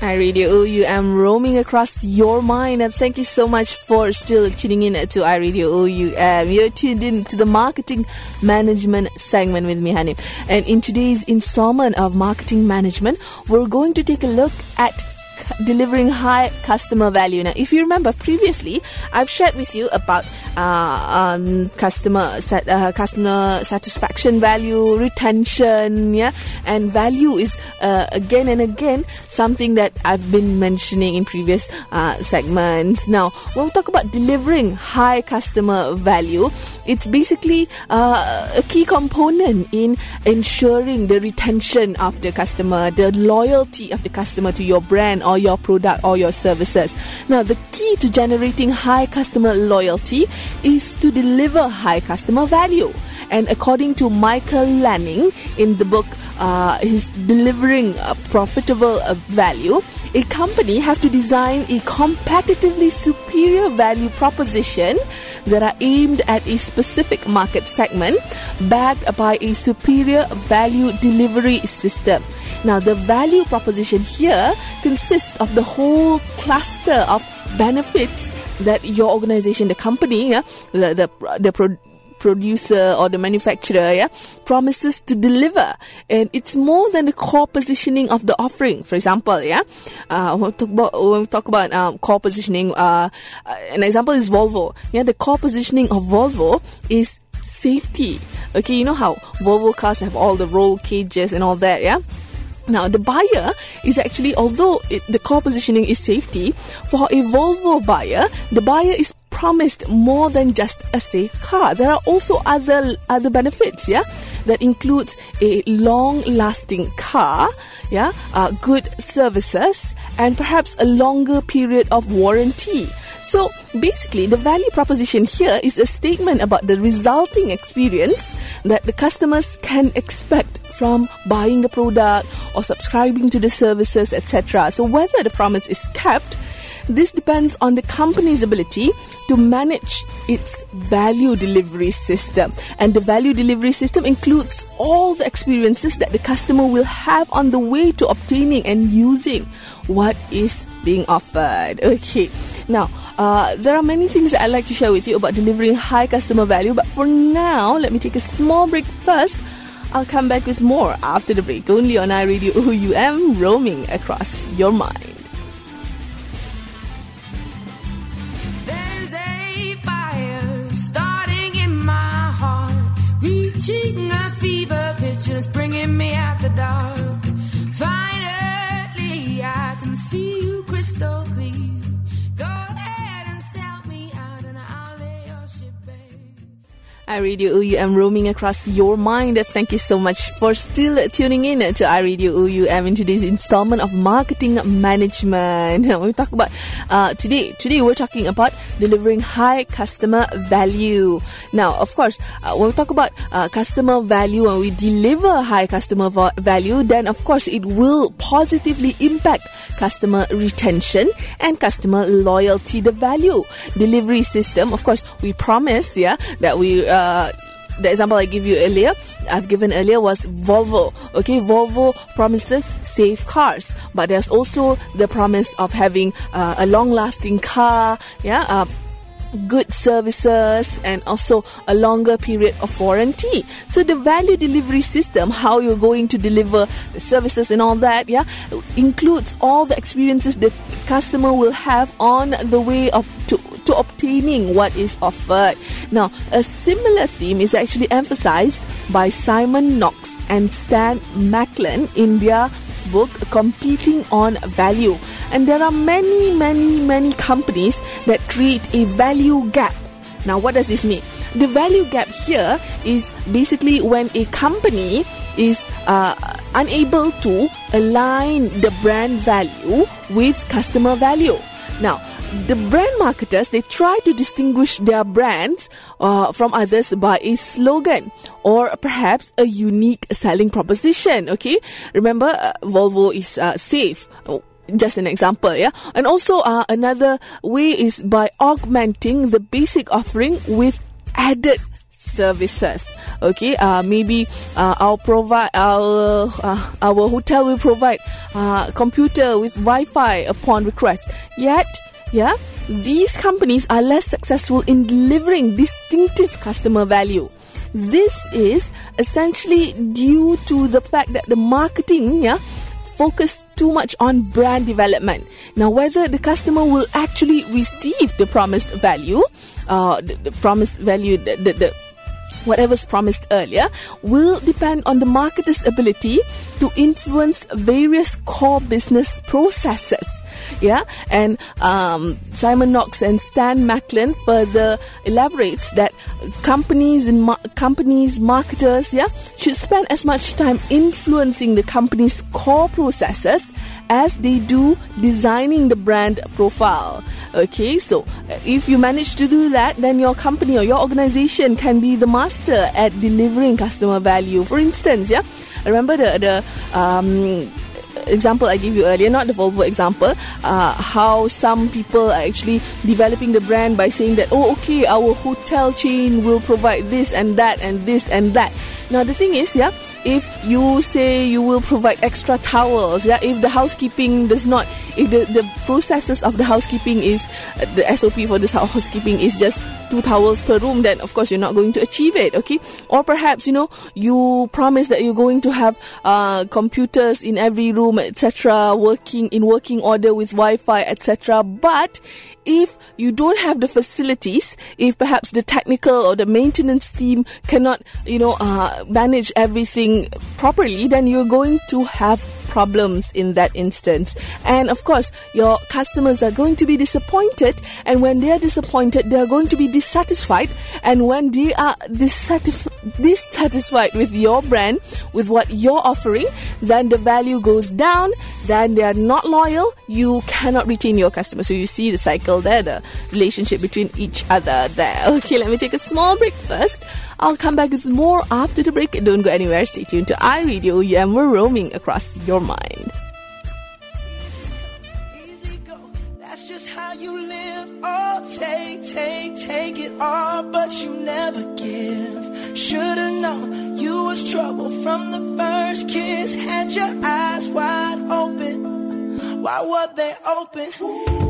I Radio OU am roaming across your mind and thank you so much for still tuning in to iRadio OU. Um, you're tuned in to the marketing management segment with me, Hanif. And in today's installment of marketing management, we're going to take a look at delivering high customer value. Now, if you remember previously, I've shared with you about uh, um, customer uh, customer satisfaction value, retention, yeah, and value is uh, again and again something that I've been mentioning in previous uh, segments. Now, when we talk about delivering high customer value, it's basically uh, a key component in ensuring the retention of the customer, the loyalty of the customer to your brand or your product or your services. Now, the key to generating high customer loyalty is to deliver high customer value. And according to Michael Lanning in the book, uh, he's delivering a profitable uh, value. A company has to design a competitively superior value proposition that are aimed at a specific market segment, backed by a superior value delivery system. Now, the value proposition here consists of the whole cluster of benefits that your organization, the company, yeah, the the the pro- producer or the manufacturer yeah, promises to deliver. And it's more than the core positioning of the offering. For example yeah uh, when, we talk about, when we talk about um, core positioning uh, uh, an example is volvo. Yeah the core positioning of volvo is safety. Okay you know how volvo cars have all the roll cages and all that yeah now, the buyer is actually, although it, the core positioning is safety, for a Volvo buyer, the buyer is promised more than just a safe car. There are also other other benefits, yeah, that includes a long-lasting car, yeah, uh, good services, and perhaps a longer period of warranty. So basically, the value proposition here is a statement about the resulting experience that the customers can expect from buying the product or subscribing to the services, etc. So whether the promise is kept, this depends on the company's ability to manage its value delivery system. And the value delivery system includes all the experiences that the customer will have on the way to obtaining and using what is being offered. Okay, now uh, there are many things that I'd like to share with you about delivering high customer value, but for now, let me take a small break first. I'll come back with more after the break, only on iRadio OUM, roaming across your mind. There's a fire starting in my heart, reaching a fever pitch, and it's bringing me out the dark. Finally, I can see you crystal clear. iRadio OUM roaming across your mind. Thank you so much for still tuning in to iRadio OUM in today's installment of marketing management. We talk about uh, today. Today we're talking about delivering high customer value. Now, of course, uh, when we talk about uh, customer value, when we deliver high customer va- value, then of course it will positively impact customer retention and customer loyalty. The value delivery system, of course, we promise, yeah, that we. Uh, the example I give you earlier, I've given earlier was Volvo. Okay, Volvo promises safe cars, but there's also the promise of having uh, a long-lasting car. Yeah. Uh, good services and also a longer period of warranty. So the value delivery system, how you're going to deliver the services and all that, yeah, includes all the experiences the customer will have on the way of to, to obtaining what is offered. Now, a similar theme is actually emphasized by Simon Knox and Stan Maklan in their book Competing on Value. And there are many, many, many companies that create a value gap. Now, what does this mean? The value gap here is basically when a company is uh, unable to align the brand value with customer value. Now, the brand marketers they try to distinguish their brands uh, from others by a slogan or perhaps a unique selling proposition okay? Remember uh, volvo is uh, safe. Oh, just an example yeah? And also uh, another way is by augmenting the basic offering with added services Okay, uh, maybe uh, our provide our uh, our hotel will provide uh, computer with Wi-Fi upon request. Yet, yeah, these companies are less successful in delivering distinctive customer value. This is essentially due to the fact that the marketing, yeah, focus too much on brand development. Now, whether the customer will actually receive the promised value, uh, the, the promised value, the, the, the whatever's promised earlier will depend on the marketer's ability to influence various core business processes. Yeah? And um, simon knox and stan maklan further elaborates that companies and ma- companies marketers yeah should spend as much time influencing the company's core processes as they do designing the brand profile okay so if you manage to do that then your company or your organization can be the master at delivering customer value for instance yeah remember the the um, example I gave you earlier, not the Volvo example, uh, how some people are actually developing the brand by saying that, oh, okay, our hotel chain will provide this and that and this and that. Now, the thing is, yeah, if you say you will provide extra towels, yeah, if the housekeeping does not, if the, the processes of the housekeeping is, the SOP for this housekeeping is just two towels per room, then of course you're not going to achieve it, okay? Or perhaps, you know, you promise that you're going to have uh, computers in every room, etc., working in working order with Wi-Fi, etc. But if you don't have the facilities, if perhaps the technical or the maintenance team cannot, you know, uh, manage everything properly, then you're going to have problems in that instance. And of course, your customers are going to be disappointed. And when they are disappointed, they are going to be dissatisfied. And when they are dissatisfied, dissatisfied with your brand, with what you're offering, then the value goes down. Then they are not loyal. You cannot retain your customers. So you see the cycle there, the relationship between each other there. Okay, let me take a small break first. I'll come back with more after the break. Don't go anywhere. Stay tuned to iRadio. Yeah, we're roaming across your mind. Oh, take, take, take it all, but you never give. Should've known you was trouble from the first kiss. Had your eyes wide open. Why were they open? Gave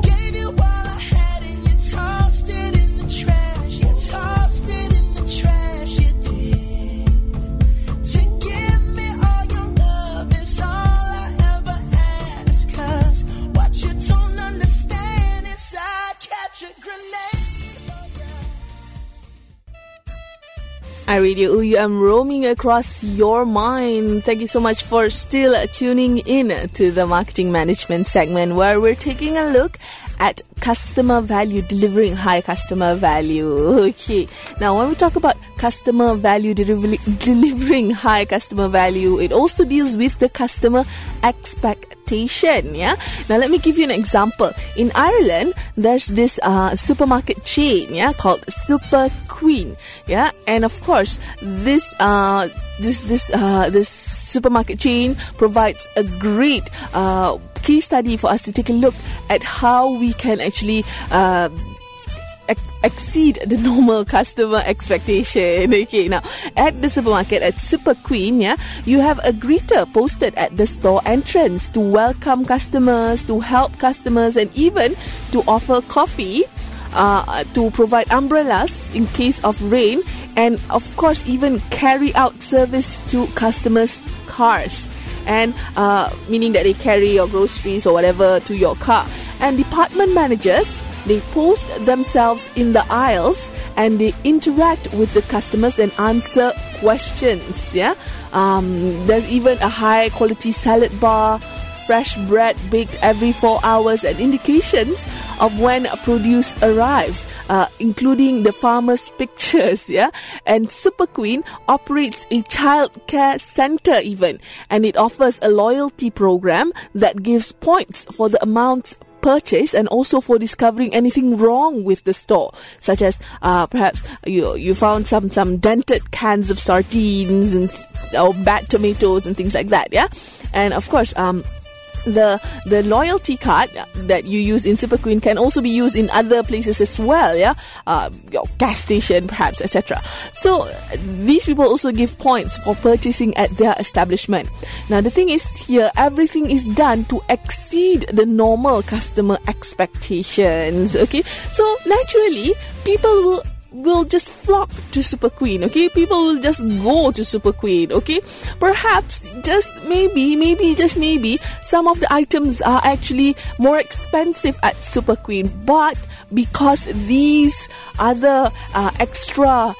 iRadio Uyu, I'm roaming across your mind. Thank you so much for still tuning in to the marketing management segment where we're taking a look at customer value, delivering high customer value. Okay. Now, when we talk about customer value, delivery, delivering high customer value, it also deals with the customer expectation. Yeah. Now, let me give you an example. In Ireland, there's this uh, supermarket chain, yeah, called Super Queen. Yeah, and of course, this uh, this this uh, this supermarket chain provides a great uh, case study for us to take a look at how we can actually. Uh, ex- exceed the normal customer expectation. Okay, now at the supermarket at Superquinn, yeah, you have a greeter posted at the store entrance to welcome customers, to help customers, and even to offer coffee. Uh, to provide umbrellas in case of rain, and of course, even carry out service to customers' cars and uh, meaning that they carry your groceries or whatever to your car. And department managers they post themselves in the aisles and they interact with the customers and answer questions. Yeah, um, there's even a high quality salad bar, fresh bread baked every four hours, and indications of when produce arrives. Uh, including the farmers' pictures, yeah. And Superquinn operates a child care center even, and it offers a loyalty program that gives points for the amounts purchase and also for discovering anything wrong with the store such as uh, perhaps you you found some some dented cans of sardines and or bad tomatoes and things like that yeah and of course um the the loyalty card that you use in Superquinn can also be used in other places as well. Yeah, uh, your gas station, perhaps, etc. So these people also give points for purchasing at their establishment. Now the thing is here, everything is done to exceed the normal customer expectations. Okay, so naturally people will will just flock to Superquinn, okay? People will just go to Superquinn, okay? Perhaps, just maybe, maybe, just maybe, some of the items are actually more expensive at Superquinn, but because these other uh, extra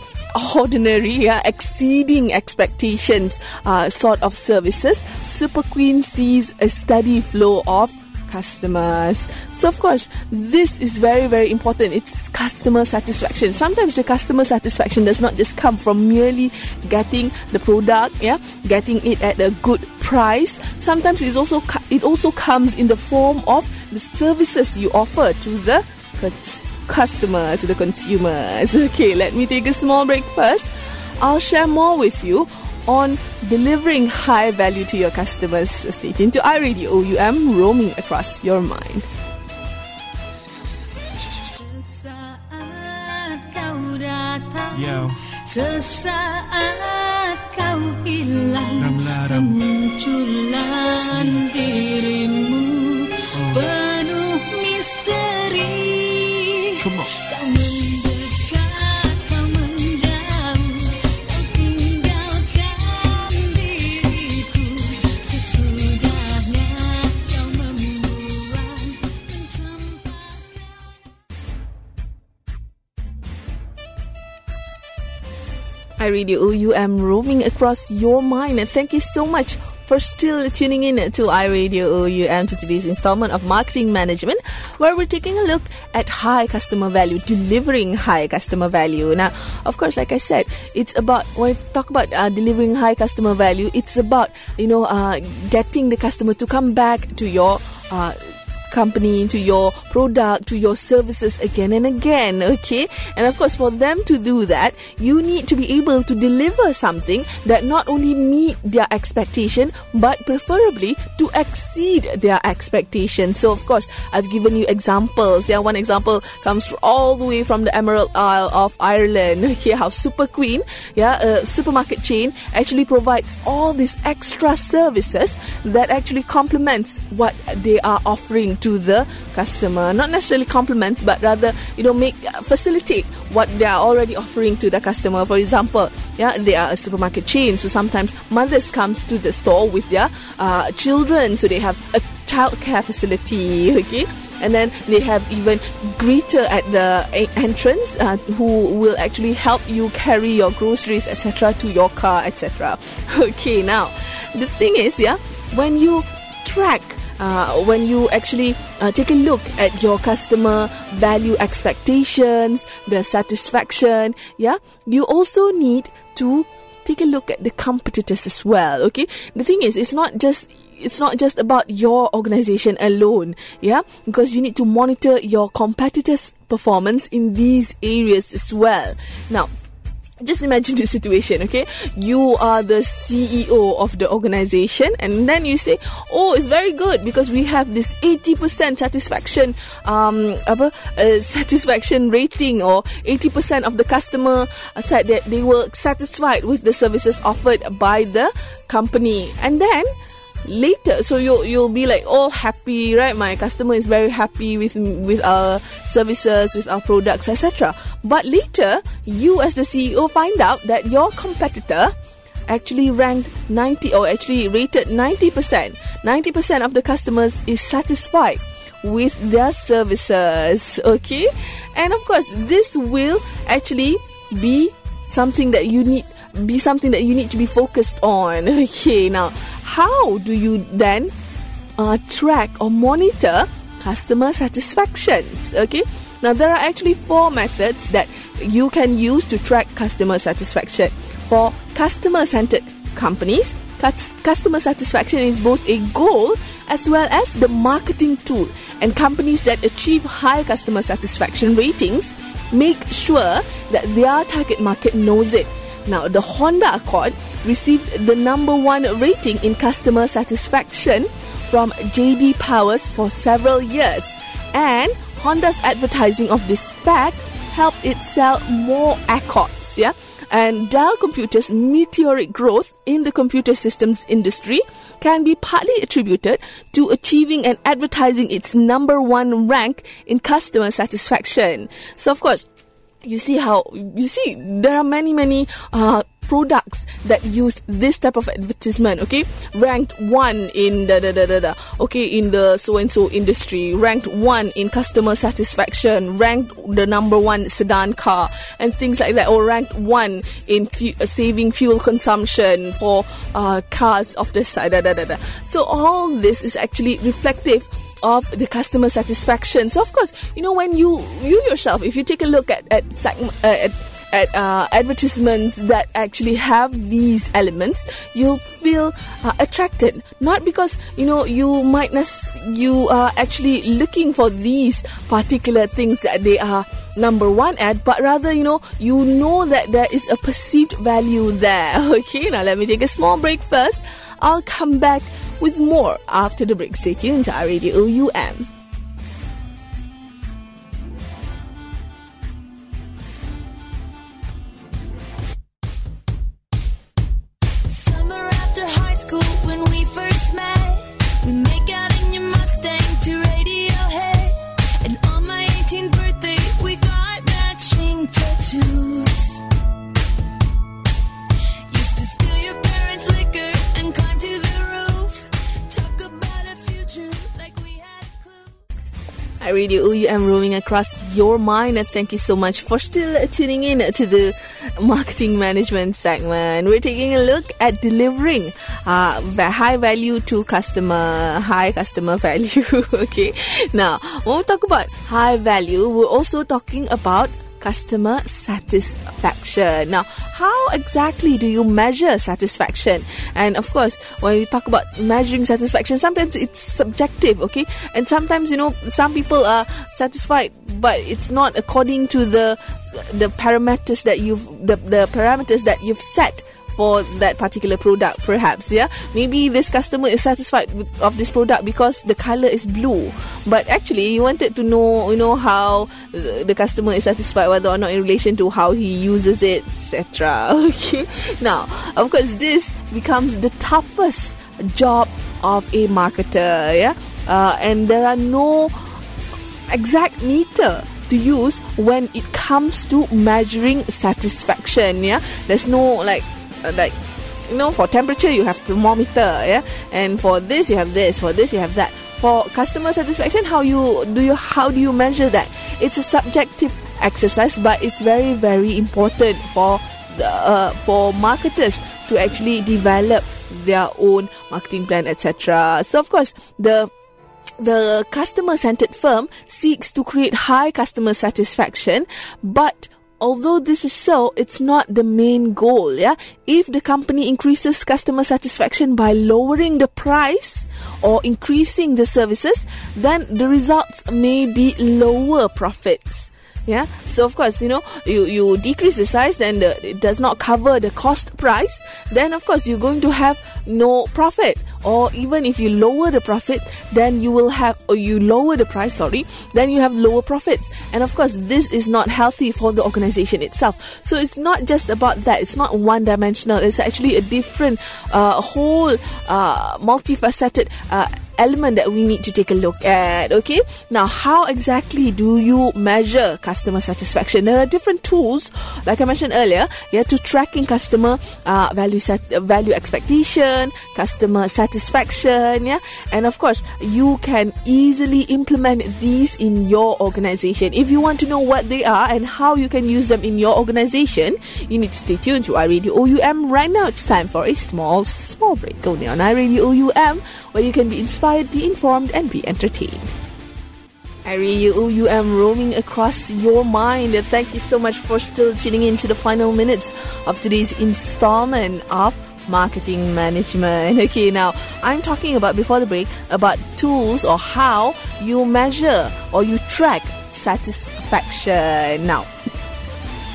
ordinary, yeah, exceeding expectations uh, sort of services, Superquinn sees a steady flow of customers. So, of course, this is very, very important. It's customer satisfaction. Sometimes the customer satisfaction does not just come from merely getting the product, yeah, getting it at a good price. Sometimes it also it also comes in the form of the services you offer to the customer, to the consumers. Okay, let me take a small break first. I'll share more with you on delivering high value to your customers. Stay tuned to iRadio OUM roaming across your mind. Yo. Sesaat kau hilang Ramla, iRadio OUM roaming across your mind. Thank you so much for still tuning in to iRadio OUM to today's installment of Marketing Management, where we're taking a look at high customer value, delivering high customer value. Now, of course, like I said, it's about when we talk about uh, delivering high customer value, it's about you know uh, getting the customer to come back to your. Uh, company, to your product, to your services again and again. Okay, and of course, for them to do that, you need to be able to deliver something that not only meet their expectation but preferably to exceed their expectation. So, of course, I've given you examples. Yeah, one example comes all the way from the Emerald Isle of Ireland. Okay, how Superquinn, yeah, a supermarket chain actually provides all these extra services that actually complements what they are offering to the customer. Not necessarily compliments, but rather you know make facilitate what they are already offering to the customer. For example, yeah, they are a supermarket chain, so sometimes mothers comes to the store with their uh, children, so they have a childcare facility. Okay and then they have even greeter at the entrance uh, who will actually help you carry your groceries etc to your car etc okay now the thing is yeah when you track uh, when you actually uh, take a look at your customer value expectations the satisfaction yeah? You also need to take a look at the competitors as well okay? The thing is it's not just it's not just about your organization alone yeah? Because you need to monitor your competitors performance in these areas as well. Now just imagine the situation okay? You are the ceo of the organization and then you say oh it's very good because we have this 80% satisfaction um apa, uh, satisfaction rating or 80% of the customer said that they were satisfied with the services offered by the company. And then later. So you'll you'll be like all happy right? My customer is very happy with with our services with our products etc but later you as the ceo find out that your competitor actually ranked 90 or actually rated 90% 90% of the customers is satisfied with their services okay? And of course this will actually be something that you need be something that you need to be focused on. Okay now how do you then uh, track or monitor customer satisfactions? Okay now there are actually four methods that you can use to track customer satisfaction. For customer centered companies customer satisfaction is both a goal as well as the marketing tool. And companies that achieve high customer satisfaction ratings make sure that their target market knows it now, the Honda Accord received the number one rating in customer satisfaction from JD Powers for several years. And Honda's advertising of this fact helped it sell more Accords, yeah? And Dell Computer's meteoric growth in the computer systems industry can be partly attributed to achieving and advertising its number one rank in customer satisfaction. So, of course, you see how you see there are many many uh, products that use this type of advertisement okay? Ranked one in the, the, the, the, the okay in the so and so industry. Ranked one in customer satisfaction. Ranked the number one sedan car and things like that. Or ranked one in fu- uh, saving fuel consumption for uh, cars of this side. Da, da, da, da. so all this is actually reflective of the customer satisfaction. So of course, you know when you you yourself, if you take a look at at uh, at at uh, advertisements that actually have these elements, you'll feel uh, attracted. Not because you know you might you are actually looking for these particular things that they are number one at, but rather you know you know that there is a perceived value there. Okay, now let me take a small break first. I'll come back with more after the break. Stay tuned to radio UM. Summer after high school when we first met, we make I radio UM roaming across your mind thank you so much for still tuning in to the marketing management segment. We're taking a look at delivering uh, high value to customer, high customer value. okay. Now, when we talk about high value, we're also talking about customer satisfaction. Now, how exactly do you measure satisfaction? And of course, when you talk about measuring satisfaction, sometimes it's subjective, okay? And sometimes, you know, some people are satisfied, but it's not according to the the parameters that you've the, the parameters that you've set for that particular product perhaps yeah? Maybe this customer is satisfied with, of this product because the color is blue. But actually you wanted to know you know how the, the customer is satisfied whether or not in relation to how he uses it etc okay. Now of course this becomes the toughest job of a marketer yeah? Uh, and there are no exact meter to use when it comes to measuring satisfaction yeah? There's no like uh, like you know for temperature you have thermometer yeah? And for this you have this. For this you have that. For customer satisfaction how you do you how do you measure that? It's a subjective exercise but it's very very important for the, uh, for marketers to actually develop their own marketing plan etc so of course the the customer centered firm seeks to create high customer satisfaction, but although this is so, it's not the main goal. Yeah, if the company increases customer satisfaction by lowering the price or increasing the services, then the results may be lower profits. Yeah, so of course, you know, you, you decrease the size, then the, it does not cover the cost price, then of course you're going to have no profit. Or even if you lower the profit, then you will have, or you lower the price, sorry, then you have lower profits. And of course, this is not healthy for the organization itself. So it's not just about that, it's not one dimensional, it's actually a different, uh, whole, uh, multifaceted, uh, element that we need to take a look at. Okay, now how exactly do you measure customer satisfaction? There are different tools, like I mentioned earlier, yeah, to tracking customer uh, value uh, value expectation, customer satisfaction, yeah, and of course you can easily implement these in your organization. If you want to know what they are and how you can use them in your organization, you need to stay tuned to our Radio OUM right now. It's time for a small, small break. Only on our Radio OUM, where you can be inspired, be informed, and be entertained. I Radio am roaming across your mind. Thank you so much for still tuning in to the final minutes of today's installment of marketing management. Okay, now I'm talking about before the break about tools or how you measure or you track satisfaction. Now,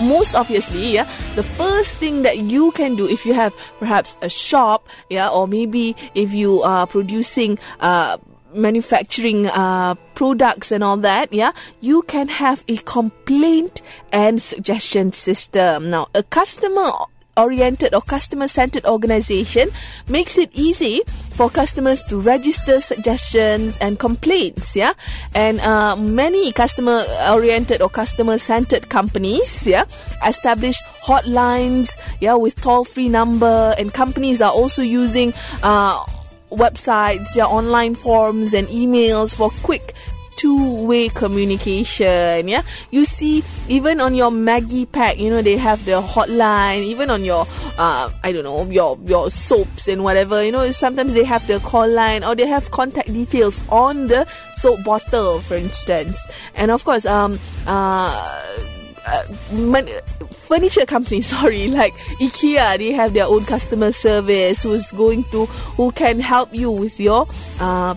most obviously yeah the first thing that you can do if you have perhaps a shop yeah or maybe if you are producing uh manufacturing uh, products and all that, yeah, you can have a complaint and suggestion system. Now, a customer oriented or customer centered organization makes it easy for customers to register suggestions and complaints yeah? And uh, many customer oriented or customer centered companies yeah establish hotlines yeah with toll free number and companies are also using uh, websites yeah online forms and emails for quick two-way communication yeah? You see even on your Maggi pack you know they have the hotline even on your uh, i don't know your your soaps and whatever you know sometimes they have the call line or they have contact details on the soap bottle for instance. And of course um uh uh, man- furniture companies sorry like ikea they have their own customer service who's going to who can help you with your uh,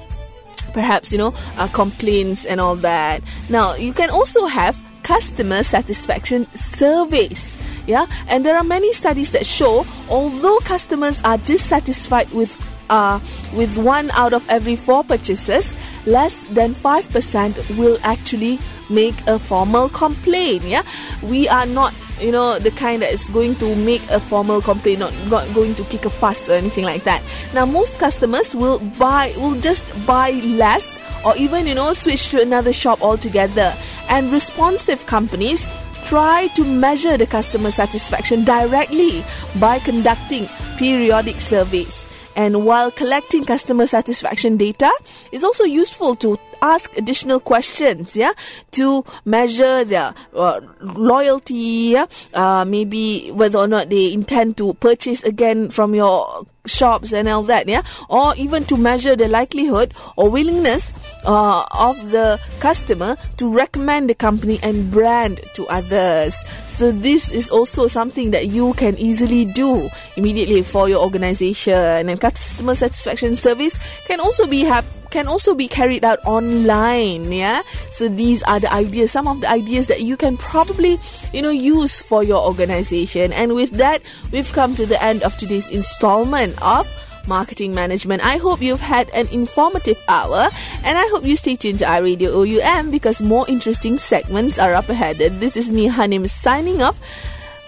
perhaps you know uh, complaints and all that. Now you can also have customer satisfaction surveys yeah? And there are many studies that show although customers are dissatisfied with uh, with one out of every four purchases less than 5% will actually make a formal complaint yeah? We are not you know the kind that is going to make a formal complaint not, not going to kick a fuss or anything like that. Now most customers will buy will just buy less or even you know switch to another shop altogether. And responsive companies try to measure the customer satisfaction directly by conducting periodic surveys. And while collecting customer satisfaction data, it's also useful to ask additional questions, yeah, to measure their uh, loyalty, yeah? uh, maybe whether or not they intend to purchase again from your shops and all that, yeah, or even to measure the likelihood or willingness uh, of the customer to recommend the company and brand to others. So this is also something that you can easily do immediately for your organization. And customer satisfaction service can also be hap- can also be carried out online. Yeah. So these are the ideas, some of the ideas that you can probably you know use for your organization. And with that, we've come to the end of today's installment of marketing management. I hope you've had an informative hour and I hope you stay tuned to iRadio OUM because more interesting segments are up ahead. This is me, Hanim, signing off.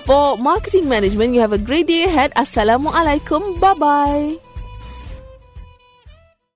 For marketing management, you have a great day ahead. Assalamualaikum. Bye bye.